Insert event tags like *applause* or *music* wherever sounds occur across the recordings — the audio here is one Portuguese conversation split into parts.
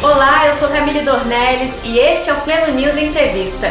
Olá, eu sou Camille Dornelles e este é o Pleno News Entrevista.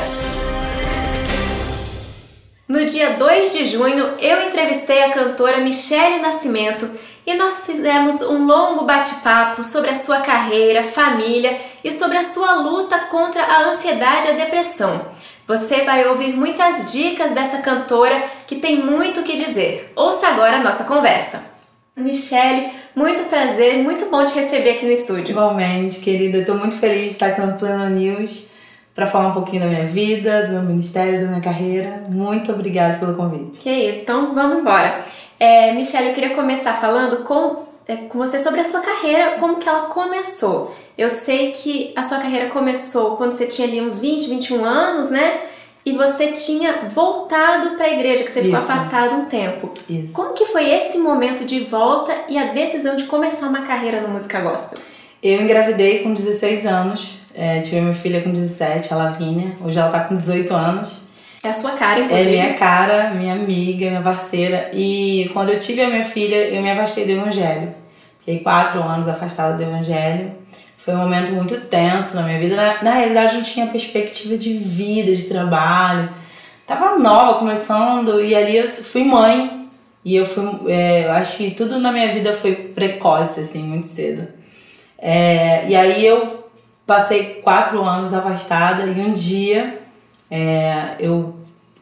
No dia 2 de junho, eu entrevistei a cantora Michele Nascimento e nós fizemos um longo bate-papo sobre a sua carreira, família e sobre a sua luta contra a ansiedade e a depressão. Você vai ouvir muitas dicas dessa cantora que tem muito o que dizer. Ouça agora a nossa conversa. Michele, muito prazer, muito bom te receber aqui no estúdio. Igualmente, querida, estou muito feliz de estar aqui no Plano News para falar um pouquinho da minha vida, do meu ministério, da minha carreira. Muito obrigada pelo convite. Que isso, então vamos embora. É, Michelle, eu queria começar falando com, é, com você sobre a sua carreira, como que ela começou. Eu sei que a sua carreira começou quando você tinha ali uns 20, 21 anos, né? E você tinha voltado para a igreja, que você Isso. ficou afastado um tempo. Isso. Como que foi esse momento de volta e a decisão de começar uma carreira no música gospel? Eu engravidei com 16 anos, é, tive minha filha com 17, a Lavínia. Hoje ela tá com 18 anos. É a sua cara, inclusive. É minha cara, minha amiga, minha parceira. E quando eu tive a minha filha, eu me afastei do evangelho. Fiquei quatro anos afastada do evangelho. Foi um momento muito tenso na minha vida. Na, na realidade, não tinha perspectiva de vida, de trabalho. Tava nova, começando, e ali eu fui mãe. E eu fui. É, eu acho que tudo na minha vida foi precoce, assim, muito cedo. É, e aí eu passei quatro anos afastada e um dia é, eu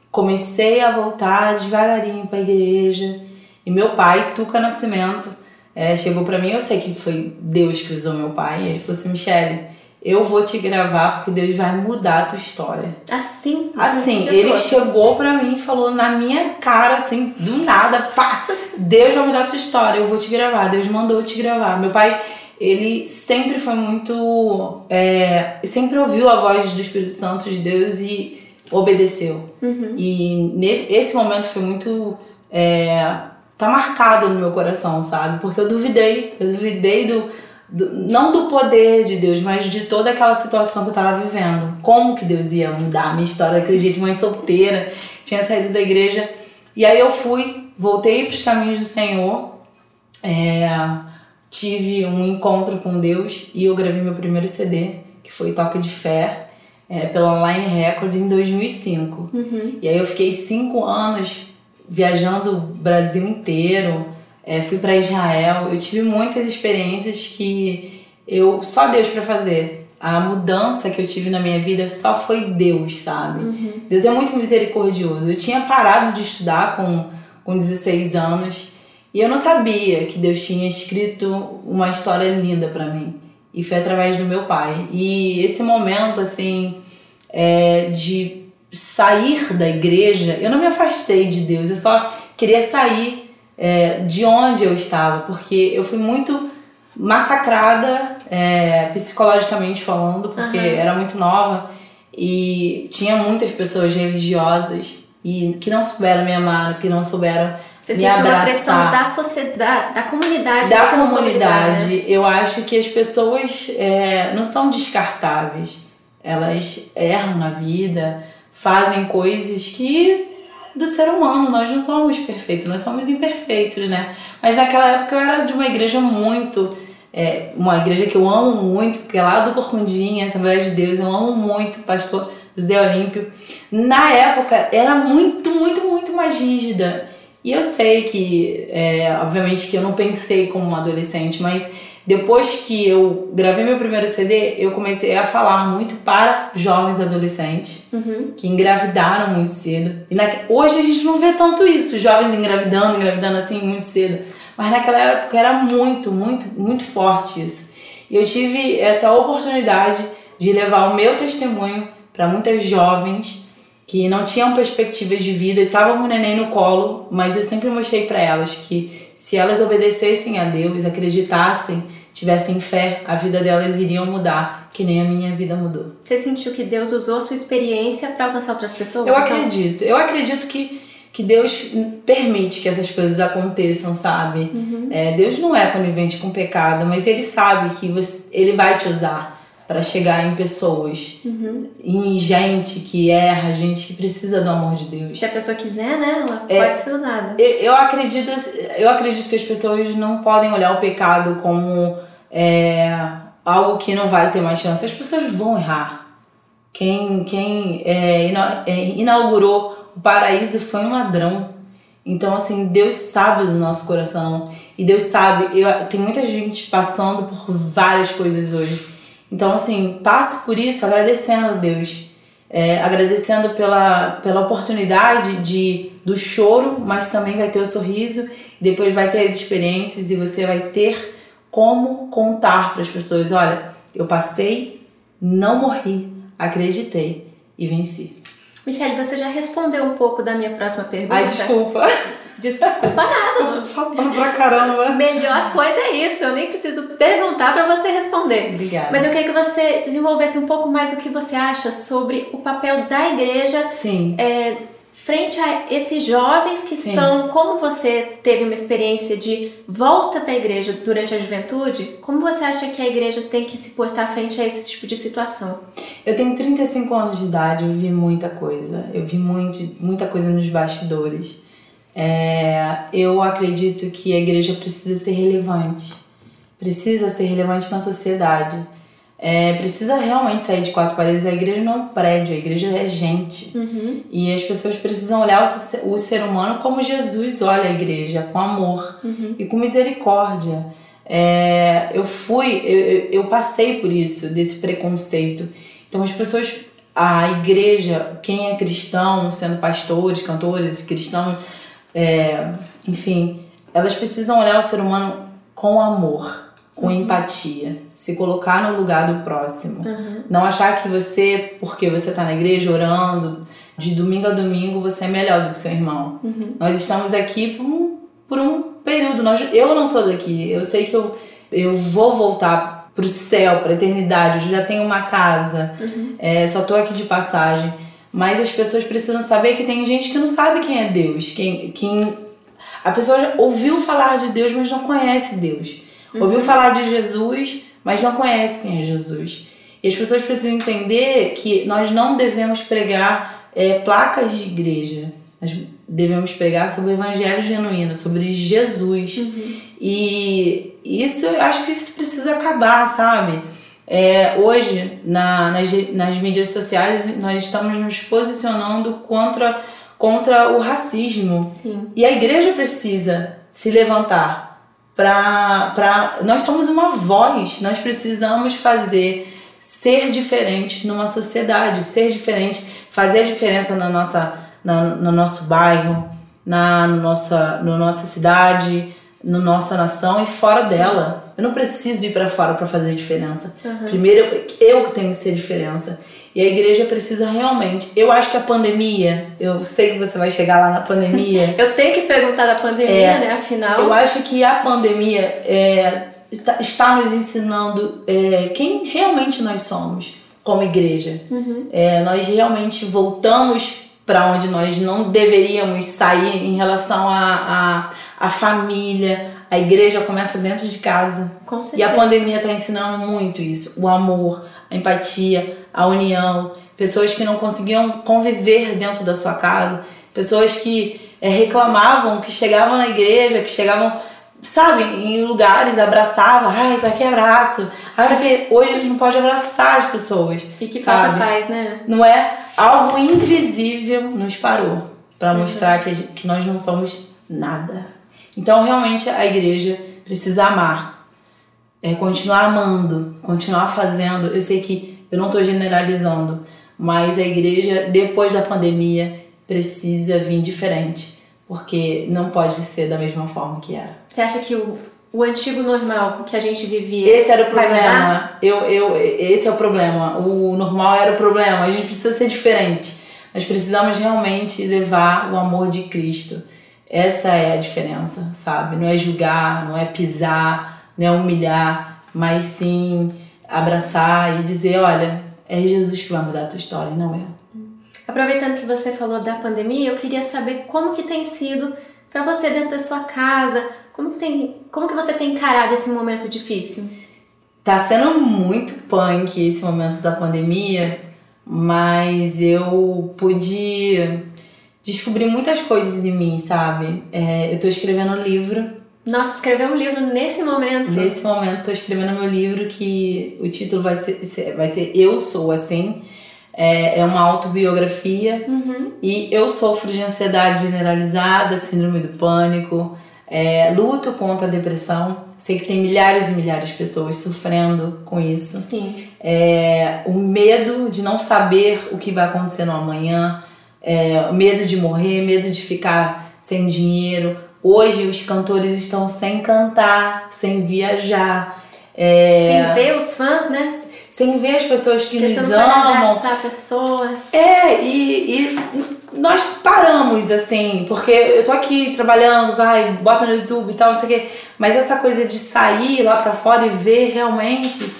comecei a voltar devagarinho para a igreja. E meu pai, Tuca Nascimento, é, chegou para mim, eu sei que foi Deus que usou meu pai, ele falou assim, Michele, eu vou te gravar porque Deus vai mudar a tua história. Assim? Assim, ele chegou para mim e falou na minha cara, assim, do nada, pá, Deus vai mudar a tua história, eu vou te gravar, Deus mandou eu te gravar. Meu pai, ele sempre foi muito, é, sempre ouviu a voz do Espírito Santo de Deus e obedeceu. Uhum. E nesse esse momento foi muito... É, tá marcada no meu coração, sabe? Porque eu duvidei, eu duvidei do, do, não do poder de Deus, mas de toda aquela situação que eu tava vivendo. Como que Deus ia mudar a minha história daquele jeito, mãe solteira, tinha saído da igreja. E aí eu fui, voltei para os caminhos do Senhor, é, tive um encontro com Deus e eu gravei meu primeiro CD, que foi Toque de Fé, é, pela Online Records em 2005. Uhum. E aí eu fiquei cinco anos viajando o Brasil inteiro, é, fui para Israel, eu tive muitas experiências que eu só Deus para fazer. A mudança que eu tive na minha vida só foi Deus, sabe? Uhum. Deus é muito misericordioso. Eu tinha parado de estudar com, com 16 anos e eu não sabia que Deus tinha escrito uma história linda para mim. E foi através do meu pai. E esse momento, assim, é, de sair da igreja, eu não me afastei de Deus, eu só queria sair é, de onde eu estava, porque eu fui muito massacrada é, psicologicamente falando, porque uhum. era muito nova e tinha muitas pessoas religiosas e que não souberam me amar, que não souberam Você me abraçar. uma pressão da sociedade, da comunidade. Da, da comunidade. Eu acho que as pessoas é, não são descartáveis. Elas erram na vida, fazem coisas que do ser humano, nós não somos perfeitos, nós somos imperfeitos, né? Mas naquela época eu era de uma igreja muito, é, uma igreja que eu amo muito, que é lá do Corcundinha, Assembleia de Deus, eu amo muito, pastor José Olímpio. Na época era muito, muito, muito mais rígida. E eu sei que, é, obviamente, que eu não pensei como uma adolescente, mas depois que eu gravei meu primeiro CD, eu comecei a falar muito para jovens adolescentes uhum. que engravidaram muito cedo. E na, hoje a gente não vê tanto isso, jovens engravidando, engravidando assim muito cedo. Mas naquela época era muito, muito, muito forte isso. E eu tive essa oportunidade de levar o meu testemunho para muitas jovens que não tinham perspectivas de vida e estavam com o neném no colo, mas eu sempre mostrei para elas que se elas obedecessem a Deus, acreditassem tivessem fé, a vida delas iriam mudar, que nem a minha vida mudou. Você sentiu que Deus usou a sua experiência para alcançar outras pessoas? Eu então? acredito. Eu acredito que, que Deus permite que essas coisas aconteçam, sabe? Uhum. É, Deus não é conivente com pecado, mas Ele sabe que você, Ele vai te usar para chegar em pessoas, uhum. em gente que erra, gente que precisa do amor de Deus. Se a pessoa quiser, né, ela é, pode ser usada. Eu acredito, eu acredito que as pessoas não podem olhar o pecado como é, algo que não vai ter mais chance. As pessoas vão errar. Quem, quem é, é, inaugurou o paraíso foi um ladrão. Então, assim, Deus sabe do nosso coração. E Deus sabe, eu, tem muita gente passando por várias coisas hoje. Então, assim, passe por isso agradecendo a Deus. É, agradecendo pela, pela oportunidade de, do choro, mas também vai ter o sorriso, depois vai ter as experiências e você vai ter como contar para as pessoas: olha, eu passei, não morri, acreditei e venci. Michelle, você já respondeu um pouco da minha próxima pergunta. Ai, desculpa. Desculpa nada. Falando pra caramba. Melhor coisa é isso. Eu nem preciso perguntar para você responder. Obrigada. Mas eu queria que você desenvolvesse um pouco mais o que você acha sobre o papel da igreja. Sim. É, frente a esses jovens que Sim. estão, como você teve uma experiência de volta para a igreja durante a juventude, como você acha que a igreja tem que se portar frente a esse tipo de situação? Eu tenho 35 anos de idade, eu vi muita coisa. Eu vi muito, muita coisa nos bastidores. É, eu acredito que a igreja precisa ser relevante. Precisa ser relevante na sociedade. É, precisa realmente sair de quatro paredes. A igreja não é um prédio, a igreja é gente. Uhum. E as pessoas precisam olhar o ser, o ser humano como Jesus olha a igreja, com amor Uhum. e com misericórdia. É, eu fui, eu, eu- eu passei por isso, desse preconceito. Então as pessoas, a igreja, quem é cristão, sendo pastores, cantores, cristãos, é, enfim, elas precisam olhar o ser humano com amor, com empatia, se colocar no lugar do próximo. Uhum. Não achar que você, porque você está na igreja orando, de domingo a domingo você é melhor do que seu irmão. Uhum. Nós estamos aqui por um, por um período. Nós, eu não sou daqui. Eu sei que eu, eu vou voltar pro céu, pra eternidade. Eu já tenho uma casa. Uhum. É, só tô aqui de passagem. Mas as pessoas precisam saber que tem gente que não sabe quem é Deus. Quem, quem a pessoa ouviu falar de Deus, mas não conhece Deus. Ouviu falar de Jesus, mas não conhece quem é Jesus. E as pessoas precisam entender que nós não devemos pregar é, placas de igreja. Nós devemos pregar sobre o evangelho genuíno, sobre Jesus. E isso, eu acho que isso precisa acabar, sabe? É, hoje, na, nas, nas mídias sociais, nós estamos nos posicionando contra, contra o racismo. Sim. E a igreja precisa se levantar para para nós somos uma voz, nós precisamos fazer ser diferente numa sociedade, ser diferente, fazer a diferença na nossa na, no nosso bairro, na no nossa no nossa cidade, no nossa nação e fora dela. Eu não preciso ir para fora para fazer diferença. Uhum. Primeiro eu, eu que tenho que ser diferença. E a igreja precisa realmente. Eu acho que a pandemia, eu sei que você vai chegar lá na pandemia. *laughs* Eu tenho que perguntar da pandemia, É. né? Afinal. Eu acho que a pandemia é, está, nos ensinando é, quem realmente nós somos como igreja. Uhum. É, nós realmente voltamos para onde nós não deveríamos sair em relação à a, a, família. A igreja começa dentro de casa. Com E certeza. a pandemia está ensinando muito isso: o amor, a empatia, a união. Pessoas que não conseguiam conviver dentro da sua casa, pessoas que eh, reclamavam, que chegavam na igreja, que chegavam, sabe, em lugares, abraçavam. Ai, para que abraço? Ai, pra que... Hoje a gente não pode abraçar as pessoas. E que sabe? falta faz, né? Não é? Algo invisível nos parou para Uhum. mostrar que, gente- que nós não somos nada. Então, realmente, a igreja precisa amar. É, continuar amando, continuar fazendo. Eu sei que eu não estou generalizando, mas a igreja, depois da pandemia, precisa vir diferente. Porque não pode ser da mesma forma que era. Você acha que o, o antigo normal que a gente vivia. Esse era o problema. Eu, eu, esse é o problema. O normal era o problema. A gente precisa ser diferente. Nós precisamos realmente levar o amor de Cristo. Essa é a diferença, sabe? Não é julgar, não é pisar, não é humilhar, mas sim abraçar e dizer, olha, é Jesus que vai mudar a tua história, não eu. Aproveitando que você falou da pandemia, eu queria saber como que tem sido para você dentro da sua casa, como que, tem, como que você tem encarado esse momento difícil? Tá sendo muito punk esse momento da pandemia, mas eu pude descobrir muitas coisas em mim, sabe? É, eu tô escrevendo um livro Nossa, escrever um livro nesse momento. Nesse momento, estou escrevendo meu livro que o título vai ser, vai ser Eu Sou Assim. É, é uma autobiografia Uhum. e eu sofro de ansiedade generalizada, síndrome do pânico, é, luto contra a depressão. Sei que tem milhares e milhares de pessoas sofrendo com isso. Sim. É, o medo de não saber o que vai acontecer no amanhã, é, medo de morrer, medo de ficar sem dinheiro. Hoje os cantores estão sem cantar, sem viajar, é, Sem ver os fãs, né? sem ver as pessoas que você nos amam. a pessoa. É, e, e nós paramos, assim, porque eu tô aqui trabalhando, vai, bota no YouTube e tal, não sei o quê, mas essa coisa de sair lá pra fora e ver realmente,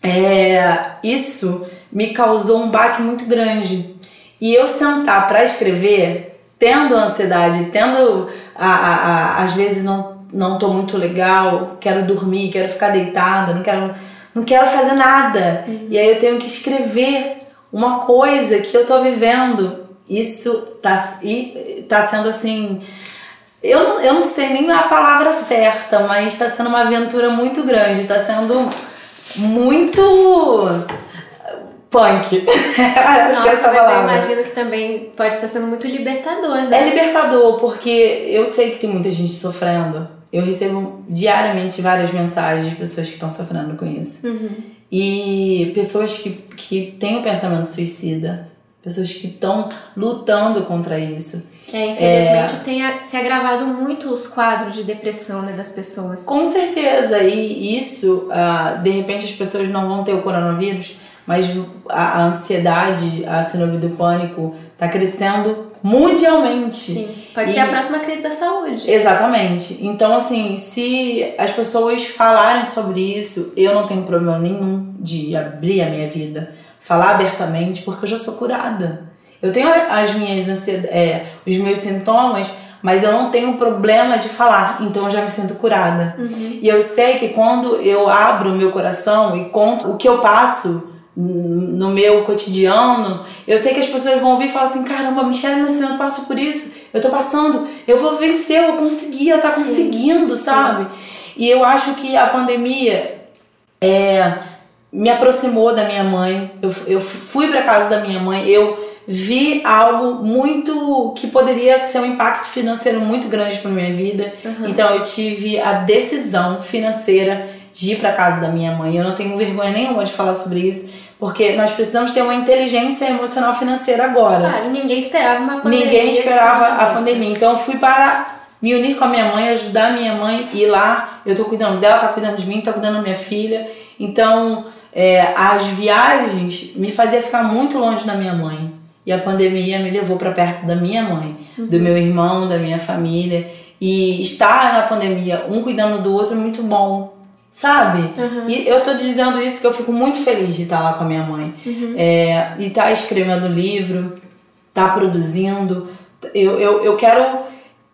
é, isso me causou um baque muito grande. E eu sentar pra escrever, tendo ansiedade, tendo, a, a, a- às vezes não, não tô muito legal, quero dormir, quero ficar deitada, não quero, não quero fazer nada. E aí eu tenho que escrever uma coisa que eu tô vivendo. Isso tá, e tá sendo assim. Eu, não- eu não sei nem a palavra certa, mas tá sendo uma aventura muito grande. Tá sendo muito punk. *laughs* Acho que é Nossa, essa mas eu palavra. imagino que também pode estar sendo muito libertador, né? É libertador, porque eu sei que tem muita gente sofrendo. Eu recebo diariamente várias mensagens de pessoas que estão sofrendo com isso. Uhum. E pessoas que, que têm o pensamento suicida. Pessoas que estão lutando contra isso. É, infelizmente tem a- se agravado muito os quadros de depressão né, das pessoas. Com certeza, e isso, ah, de repente as pessoas não vão ter o coronavírus, mas a, ansiedade, a síndrome do pânico está crescendo mundialmente. Sim. Pode E- ser a próxima crise da saúde. Exatamente. Então, assim, se as pessoas falarem sobre isso, eu não tenho problema nenhum de abrir a minha vida, falar abertamente, porque eu já sou curada. Eu tenho as minhas ansiedades, é, os meus sintomas, mas eu não tenho problema de falar, então eu já me sinto curada. Uhum. E eu sei que quando eu abro o meu coração e conto o que eu passo no meu cotidiano, eu sei que as pessoas vão ouvir e falar assim: caramba, Michelle Nascimento passa por isso, eu tô passando, eu vou vencer, eu consegui, ela tá Sim. conseguindo, sabe? E eu acho que a pandemia é, me aproximou da minha mãe, eu, eu fui pra casa da minha mãe, eu vi algo muito que poderia ser um impacto financeiro muito grande pra minha vida. Uhum. Então eu tive a decisão financeira de ir para casa da minha mãe. Eu não tenho vergonha nenhuma de falar sobre isso, porque nós precisamos ter uma inteligência emocional financeira agora. Claro, ninguém esperava uma pandemia. Ninguém esperava a coronavírus. pandemia. Então eu fui para me unir com a minha mãe, ajudar a minha mãe e ir lá. Eu tô cuidando dela, tá cuidando de mim, tá cuidando da minha filha. Então é, as viagens me fazia ficar muito longe da minha mãe. E a pandemia me levou para perto da minha mãe, do meu irmão, da minha família. E estar na pandemia, um cuidando do outro, é muito bom. Sabe? Uhum. E eu tô dizendo isso que eu fico muito feliz de estar lá com a minha mãe. Uhum. É, e tá escrevendo livro, tá produzindo. Eu, eu, eu quero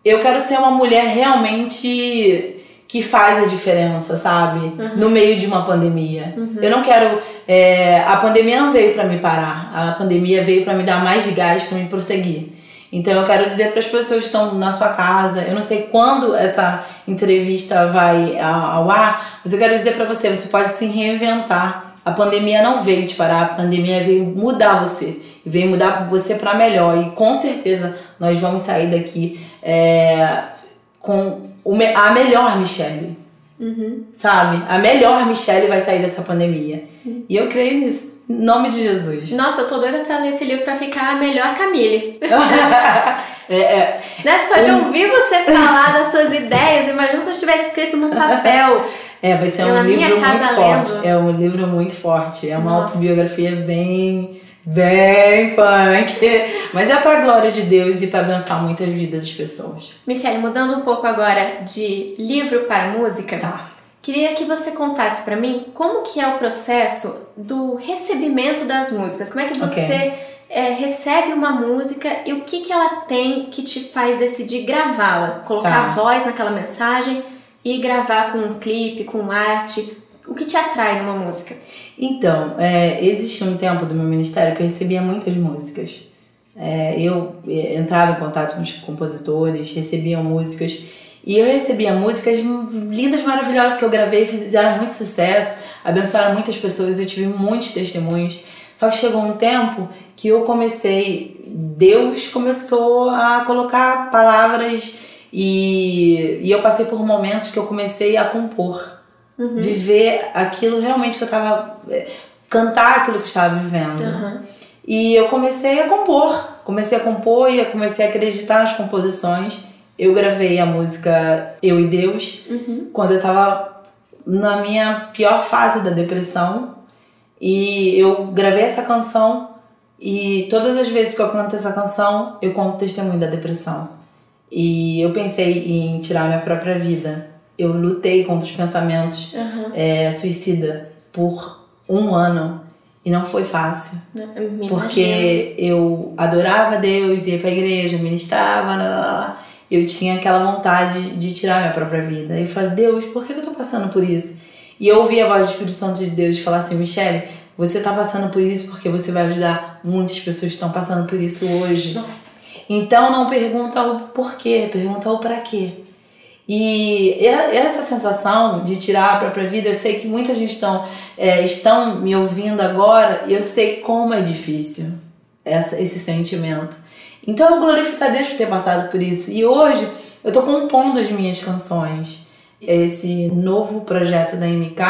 eu quero ser uma mulher realmente que faz a diferença, sabe? Uhum. No meio de uma pandemia. Uhum. Eu não quero. é, a pandemia não veio pra me parar. A pandemia veio pra me dar mais gás pra me prosseguir. Então eu quero dizer para as pessoas que estão na sua casa, eu não sei quando essa entrevista vai ao ar, mas eu quero dizer para você, você pode se reinventar. A pandemia não veio te parar, a pandemia veio mudar você, e veio mudar você para melhor. E com certeza nós vamos sair daqui é, com a melhor Michelle, Uhum. sabe? A melhor Michelle vai sair dessa pandemia. E eu creio nisso. Nome de Jesus. Nossa, eu tô doida pra ler esse livro pra ficar a melhor Camille. *laughs* é, é, Né? Só de Um- ouvir você falar das suas ideias, imagina que eu tivesse escrito num papel. *laughs* É, vai ser um livro muito forte. lendo. É um livro muito forte. É uma Nossa. autobiografia bem, bem punk. Mas é pra glória de Deus e pra abençoar muitas vidas das pessoas. Michelle, mudando um pouco agora de livro para música, Tá. Queria que você contasse pra mim como que é o processo do recebimento das músicas. Como é que você é, recebe uma música e o que, que ela tem que te faz decidir gravá-la? Colocar Tá. a voz naquela mensagem e gravar com um clipe, com arte. O que te atrai numa música? Então, é, um tempo do meu ministério que eu recebia muitas músicas. É, eu é, entrava em contato com os compositores, recebia músicas E eu recebia músicas lindas, maravilhosas que eu gravei, fizeram muito sucesso, abençoaram muitas pessoas, eu tive muitos testemunhos. Só que chegou um tempo que eu comecei, Deus começou a colocar palavras e, e eu passei por momentos que eu comecei a compor, uhum. viver aquilo realmente que eu estava, é, cantar aquilo que eu estava vivendo. Uhum. E eu comecei a compor, comecei a compor e comecei a acreditar nas composições. Eu gravei a música Eu e Deus uhum. quando eu estava na minha pior fase da depressão. E eu gravei essa canção e todas as vezes que eu canto essa canção, eu conto testemunho da depressão. E eu pensei em tirar minha própria vida. Eu lutei contra os pensamentos uhum. é, suicida por um ano e não foi fácil. porque eu adorava Deus, ia pra igreja, ministrava, lá, lá, lá. Eu tinha aquela vontade de tirar minha própria vida. E eu falei, Deus, por que eu tô passando por isso? E eu ouvi a voz do Espírito Santo de Deus falar assim, Michele, você tá passando por isso porque você vai ajudar muitas pessoas que estão passando por isso hoje. Nossa. Então não pergunta o porquê, pergunta o para quê. E essa sensação de tirar a própria vida, eu sei que muita gente estão, é, estão me ouvindo agora e eu sei como é difícil essa, esse sentimento. Então eu glorifico a Deus por ter passado por isso. E hoje eu estou compondo as minhas canções. Esse novo projeto da MK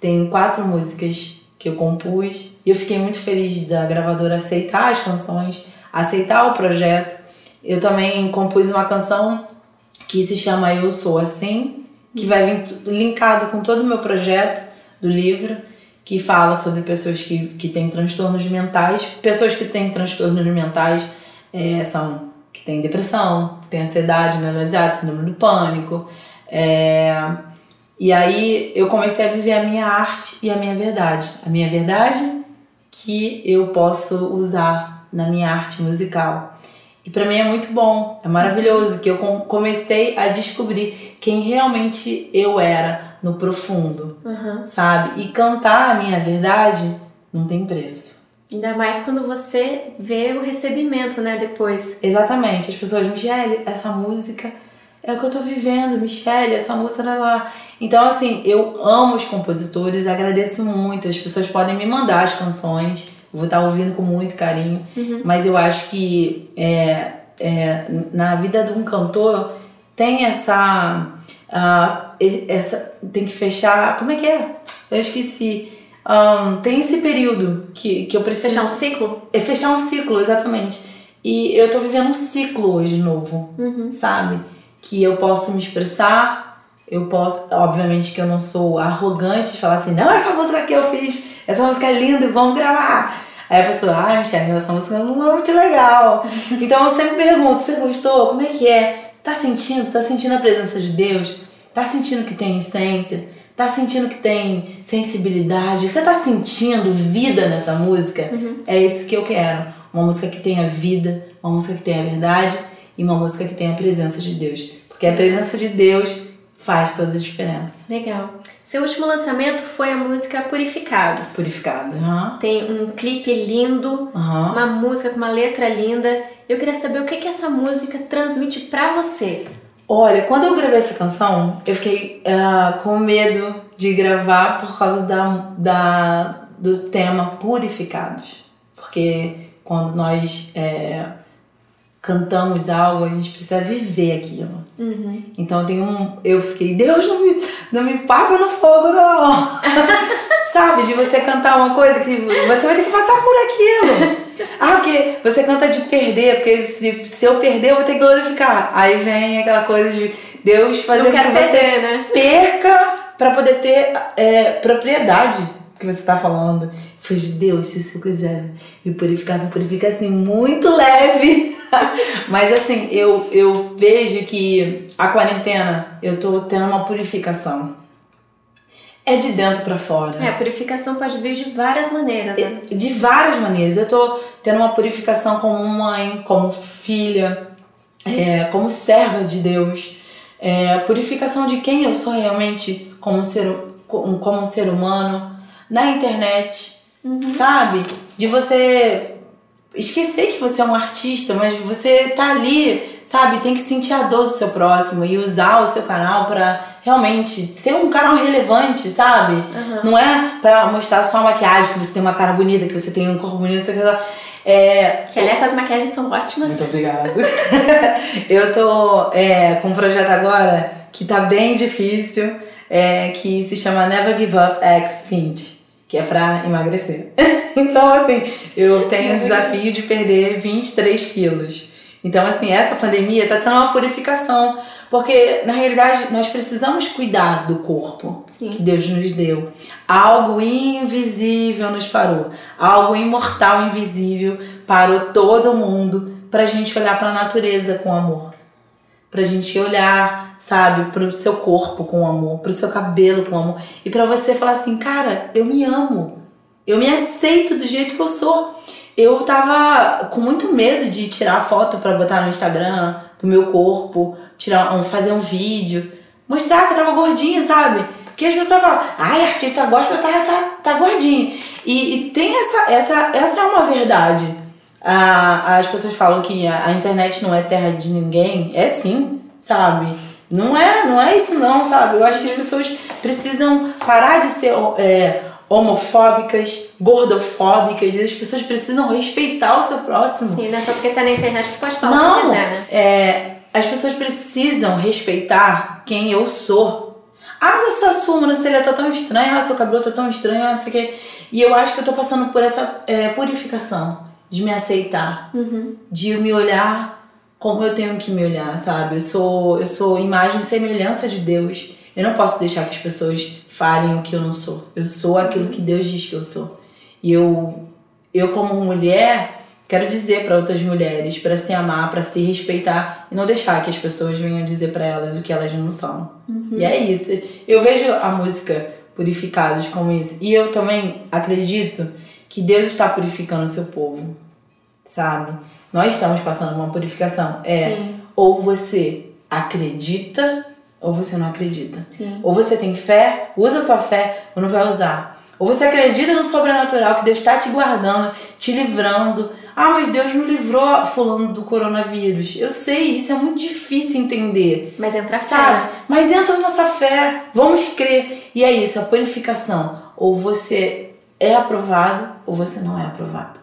tem quatro músicas que eu compus. E eu fiquei muito feliz da gravadora aceitar as canções, aceitar o projeto. Eu também compus uma canção que se chama Eu Sou Assim, que vai vir linkado com todo o meu projeto do livro, que fala sobre pessoas que, que têm transtornos mentais. Pessoas que têm transtornos mentais é, são que têm depressão, que têm ansiedade, neurosis, síndrome do pânico. É, e aí eu comecei a viver a minha arte e a minha verdade. A minha verdade que eu posso usar na minha arte musical. E para mim é muito bom, é maravilhoso que eu comecei a descobrir quem realmente eu era no profundo, uhum. sabe? E cantar a minha verdade não tem preço. Ainda mais quando você vê o recebimento, né, depois. Exatamente. As pessoas, Michelle, essa música é o que eu tô vivendo, Michelle, essa música lá, lá. Então, assim, eu amo os compositores, agradeço muito. As pessoas podem me mandar as canções vou estar ouvindo com muito carinho. Uhum. Mas eu acho que é, é, na vida de um cantor tem essa, uh, essa. Tem que fechar. Como é que é? Eu esqueci. Um, tem esse período que, que eu preciso. Fechar um ciclo? É fechar um ciclo, exatamente. E eu tô vivendo um ciclo hoje novo, uhum. sabe? Que eu posso me expressar, eu posso. Obviamente que eu não sou arrogante de falar assim, não, essa música que eu fiz, essa música é linda, vamos gravar. Aí a pessoa, ai, Michelle, essa música não é muito legal. *laughs* então eu sempre pergunto, você gostou? Como é que é? Tá sentindo? Tá sentindo a presença de Deus? Tá sentindo que tem essência? Tá sentindo que tem sensibilidade? Você tá sentindo vida nessa música? Uhum. É isso que eu quero. Uma música que tenha vida, uma música que tenha verdade e uma música que tenha a presença de Deus. Porque a presença de Deus faz toda a diferença. Legal. Seu último lançamento foi a música Purificados. Purificado, uhum. Tem um clipe lindo, uhum. uma música com uma letra linda. Eu queria saber o que, que essa música transmite para você. Olha, quando eu gravei essa canção, eu fiquei uh, com medo de gravar por causa da, da, do tema Purificados. Porque quando nós é, cantamos algo, a gente precisa viver aquilo. Uhum. Então tem um. Eu fiquei, Deus, não me, não me passa no fogo, não. *laughs* Sabe? De você cantar uma coisa que você vai ter que passar por aquilo. Ah, porque você canta de perder, porque se, se eu perder, eu vou ter que glorificar. Aí vem aquela coisa de Deus fazer com que perder, você né? perca para poder ter é, propriedade que você está falando. Foi de Deus, se você quiser me purificar, me purifica assim, muito leve. *laughs* Mas assim, eu, eu vejo que a quarentena eu tô tendo uma purificação. É de dentro para fora. É, a purificação pode vir de várias maneiras, né? De várias maneiras. Eu tô tendo uma purificação como mãe, como filha, é, como serva de Deus. É, purificação de quem eu sou realmente como ser, como ser humano na internet, uhum. sabe? De você esquecer que você é um artista, mas você tá ali, sabe, tem que sentir a dor do seu próximo e usar o seu canal para realmente ser um canal relevante, sabe? Uhum. Não é para mostrar só a maquiagem, que você tem uma cara bonita, que você tem um corpo bonito, sei lá. É, que aliás, essas maquiagens são ótimas. Muito obrigada. *laughs* eu tô é, com um projeto agora que tá bem difícil, é, que se chama Never Give Up X 20, que é pra emagrecer. *laughs* então, assim, eu tenho o desafio de perder 23 quilos. Então, assim, essa pandemia tá sendo uma purificação. Porque, na realidade, nós precisamos cuidar do corpo Sim. que Deus nos deu. Algo invisível nos parou. Algo imortal, invisível, parou todo mundo pra gente olhar pra natureza com amor. Pra gente olhar, sabe, pro seu corpo com amor, pro seu cabelo com amor. E pra você falar assim, cara, eu me amo. Eu me aceito do jeito que eu sou. Eu tava com muito medo de tirar foto pra botar no Instagram do meu corpo, tirar um, fazer um vídeo, mostrar que eu tava gordinha, sabe? Porque as pessoas falam, ai, artista gosta, tá, tá, tá gordinha. E, e, tem essa, essa, essa é uma verdade. Ah, as pessoas falam que a, a, internet não é terra de ninguém. É sim, sabe? Não é, não é isso não, sabe? Eu acho que as pessoas precisam parar de ser é, homofóbicas, gordofóbicas, as pessoas precisam respeitar o seu próximo. Sim, não é só porque tá na internet que pode falar o que quiser, né? É, as pessoas precisam respeitar quem eu sou. Ah, mas a sua sobrancelha tá tão estranha, ah, seu cabelo tá tão estranho, ah, não sei o quê. E eu acho que eu tô passando por essa é, purificação de me aceitar, uhum. de me olhar como eu tenho que me olhar, sabe? Eu sou, eu sou imagem e semelhança de Deus. Eu não posso deixar que as pessoas falem o que eu não sou. Eu sou aquilo que Deus diz que eu sou. E eu, eu como mulher, quero dizer para outras mulheres para se amar, para se respeitar e não deixar que as pessoas venham dizer para elas o que elas não são. Uhum. E é isso. Eu vejo a música Purificados como isso. E eu também acredito que Deus está purificando o seu povo, sabe? Nós estamos passando uma purificação. É, Sim. ou você acredita ou você não acredita. Sim. Ou você tem fé, usa sua fé, ou não vai usar. Ou você acredita no sobrenatural, que Deus está te guardando, te livrando. Ah, mas Deus me livrou fulano do coronavírus. Eu sei, isso é muito difícil entender. Mas entra Sabe? fé. Mas entra na nossa fé, vamos crer. E é isso, a purificação. Ou você é aprovado, ou você não é aprovado.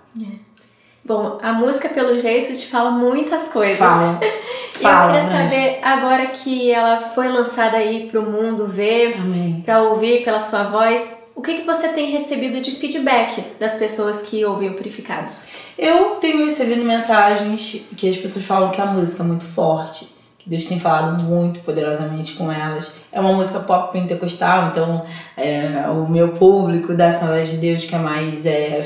Bom, a música, pelo jeito, te fala muitas coisas. Fala. *laughs* E Fala, eu queria né? saber, agora que ela foi lançada aí pro mundo ver, pra ouvir pela sua voz, o que, que você tem recebido de feedback das pessoas que ouvem o Purificados? Eu tenho recebido mensagens que as pessoas falam que a música é muito forte, que Deus tem falado muito poderosamente com elas. É uma música pop pentecostal, então é, o meu público da Assembleia de Deus, que é mais, é,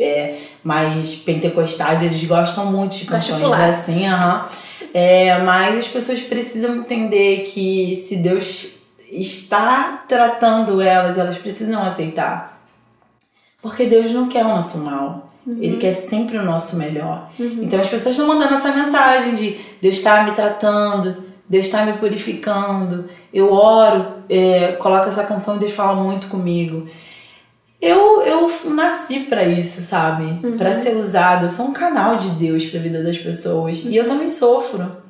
é, mais pentecostais, eles gostam muito de canções Particular. assim, aham. É, mas as pessoas precisam entender que se Deus está tratando elas, elas precisam aceitar. Porque Deus não quer o nosso mal. Ele quer sempre o nosso melhor. Então as pessoas estão mandando essa mensagem de Deus está me tratando, Deus está me purificando. Eu oro, é, coloco essa canção e Deus fala muito comigo. Eu, eu nasci para isso, sabe? Para ser usado. Eu sou um canal de Deus para a vida das pessoas. E eu também sofro.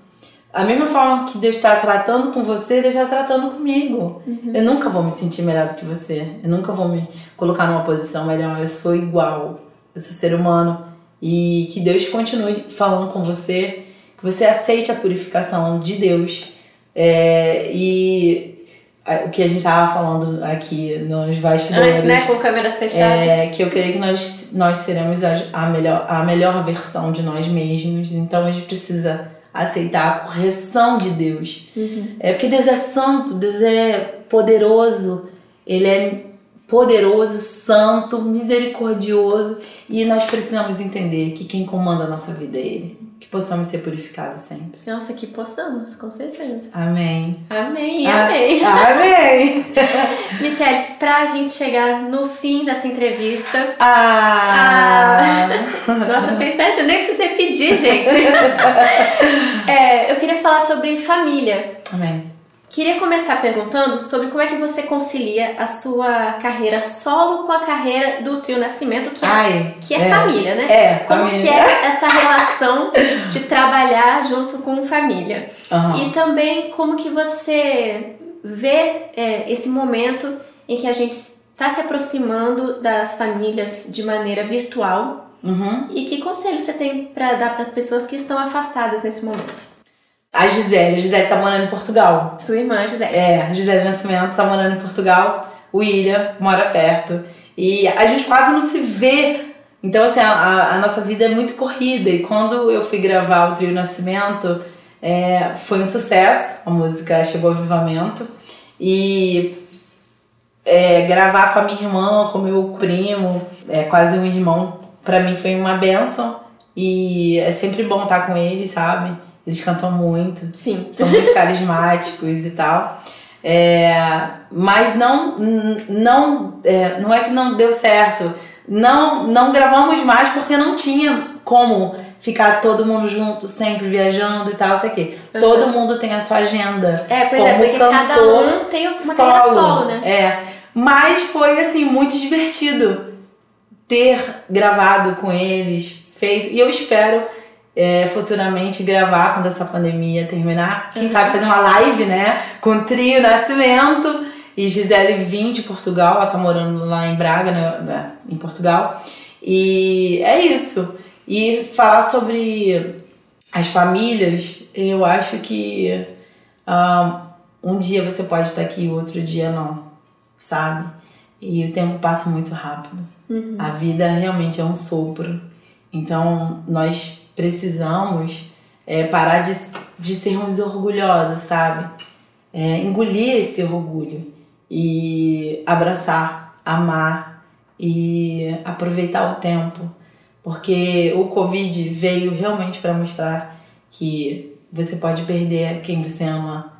A mesma forma que Deus está tratando com você, Deus está tratando comigo. Eu nunca vou me sentir melhor do que você. Eu nunca vou me colocar numa posição melhor. Eu sou igual. Eu sou ser humano. E que Deus continue falando com você. Que você aceite a purificação de Deus. É, e a- o que a gente estava falando aqui nos bastidores. Antes, né, com câmeras fechadas. É, que eu creio que nós, nós seremos a, a, melhor, a melhor versão de nós mesmos. Então a gente precisa aceitar a correção de Deus. É porque Deus é santo, Deus é poderoso, Ele é poderoso, santo, misericordioso e nós precisamos entender que quem comanda a nossa vida é Ele. Que possamos ser purificados sempre. Nossa, que possamos, com certeza. Amém. Amém, Ah, amém. Amém. *laughs* Michelle, pra gente chegar no fim dessa entrevista. Ah. Nossa, fez sete, eu nem precisei pedir, gente. *laughs* É, eu queria falar sobre família. Amém. Queria começar perguntando sobre como é que você concilia a sua carreira solo com a carreira do Trio Nascimento, que é, Ai, que é, é. família, né? É, Como família. que é essa relação de trabalhar junto com família? Aham. E também como que você vê é, esse momento em que a gente está se aproximando das famílias de maneira virtual Uhum. e que conselho você tem para dar para as pessoas que estão afastadas nesse momento? A Gisele, a Gisele tá morando em Portugal. Sua irmã, Gisele. É, a Gisele Nascimento tá morando em Portugal. O William mora perto. E a gente quase não se vê. Então, assim, a, a- nossa vida é muito corrida. E quando eu fui gravar o Trio Nascimento, é, foi um sucesso. A música chegou ao vivamento. E é, gravar com a minha irmã, com o meu primo, é quase um irmão, pra mim foi uma benção. E é sempre bom estar com eles, sabe? Eles cantam muito Sim. são muito *laughs* carismáticos e tal. É, mas não, não, é, não é que não deu certo. Não, não gravamos mais porque não tinha como ficar todo mundo junto, sempre viajando e tal, sei o quê. Uhum. Todo mundo tem a sua agenda. É, pois é, Como porque cada um tem uma carreira solo, né? É. Mas foi assim, muito divertido ter gravado com eles, feito. E eu espero é, futuramente gravar quando essa pandemia terminar. Quem Uhum. sabe fazer uma live, né? Com o trio Nascimento. E Gisele vim de Portugal, ela tá morando lá em Braga, né, né, em Portugal. E é isso. E falar sobre as famílias, eu acho que ah, um dia você pode estar aqui, outro dia não, sabe? E o tempo passa muito rápido. Uhum. A vida realmente é um sopro. Então nós precisamos é, parar de, de sermos orgulhosos, sabe? É, engolir esse orgulho e abraçar, amar e aproveitar o tempo. Porque o Covid veio realmente para mostrar que você pode perder quem você ama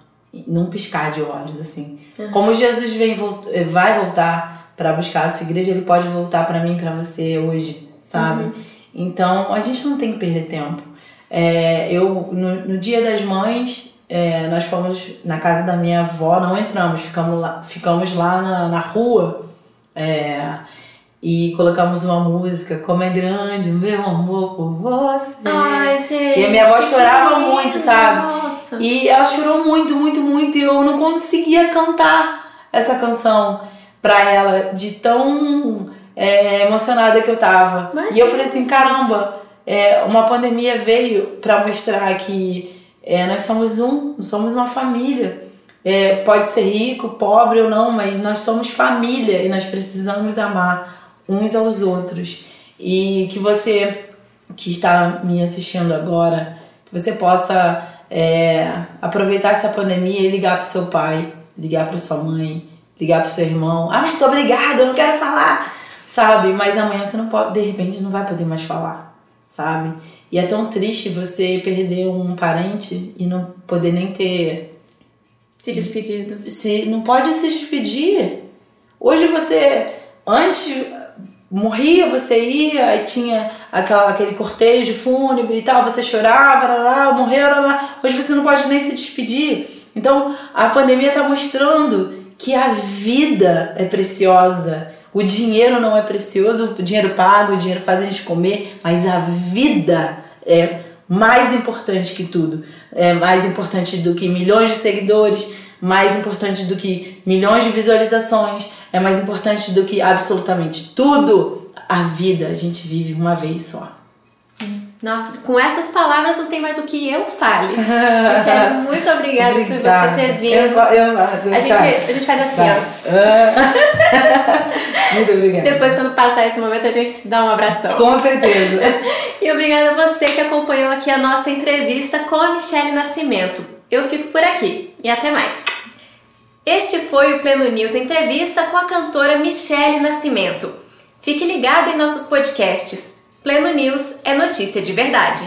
num piscar de olhos, assim. Uhum. Como Jesus vem, eh, vai voltar para buscar a sua igreja, ele pode voltar para mim, para você hoje, sabe? Uhum. Então a gente não tem que perder tempo. É, eu no, no dia das mães é, nós fomos na casa da minha avó, não entramos, ficamos lá, ficamos lá na, na rua é, e colocamos uma música, como é grande meu amor por você. Ai, gente. E a minha avó chorava lindo, muito, sabe? Nossa. E ela chorou muito, muito, muito. E eu não conseguia cantar essa canção pra ela, de tão é, emocionada que eu tava. Imagina. E eu falei assim: caramba, é, uma pandemia veio pra mostrar que é, nós somos um, somos uma família. É, pode ser rico, pobre ou não, mas nós somos família e nós precisamos amar uns aos outros. E que você que está me assistindo agora, que você possa é, aproveitar essa pandemia e ligar pro seu pai, ligar pra sua mãe, ligar pro seu irmão. Ah, mas tô obrigada, eu não quero falar, sabe? Mas amanhã você não pode, de repente, não vai poder mais falar, sabe? E é tão triste você perder um parente e não poder nem ter Se despedido. se não pode se despedir. Hoje você antes morria, você ia e tinha aquela, aquele cortejo fúnebre e tal, você chorava, lá, lá, morreu, lá, lá. hoje você não pode nem se despedir. Então a pandemia está mostrando que a vida é preciosa. O dinheiro não é precioso, o dinheiro paga, o dinheiro faz a gente comer, mas a vida é mais importante que tudo. É mais importante do que milhões de seguidores, mais importante do que milhões de visualizações, é mais importante do que absolutamente tudo. A vida a gente vive uma vez só. Nossa, com essas palavras não tem mais o que eu fale. Michelle, *laughs* muito obrigada, por você ter vindo. Eu, eu, A gente, a gente faz assim, ó. *laughs* Muito obrigada. Depois, quando passar esse momento, a gente dá um abração. Com certeza. *laughs* E obrigada a você que acompanhou aqui a nossa entrevista com a Michelle Nascimento. Eu fico por aqui e até mais. Este foi o Pleno News Entrevista com a cantora Michelle Nascimento. Fique ligado em nossos podcasts. Pleno News é notícia de verdade.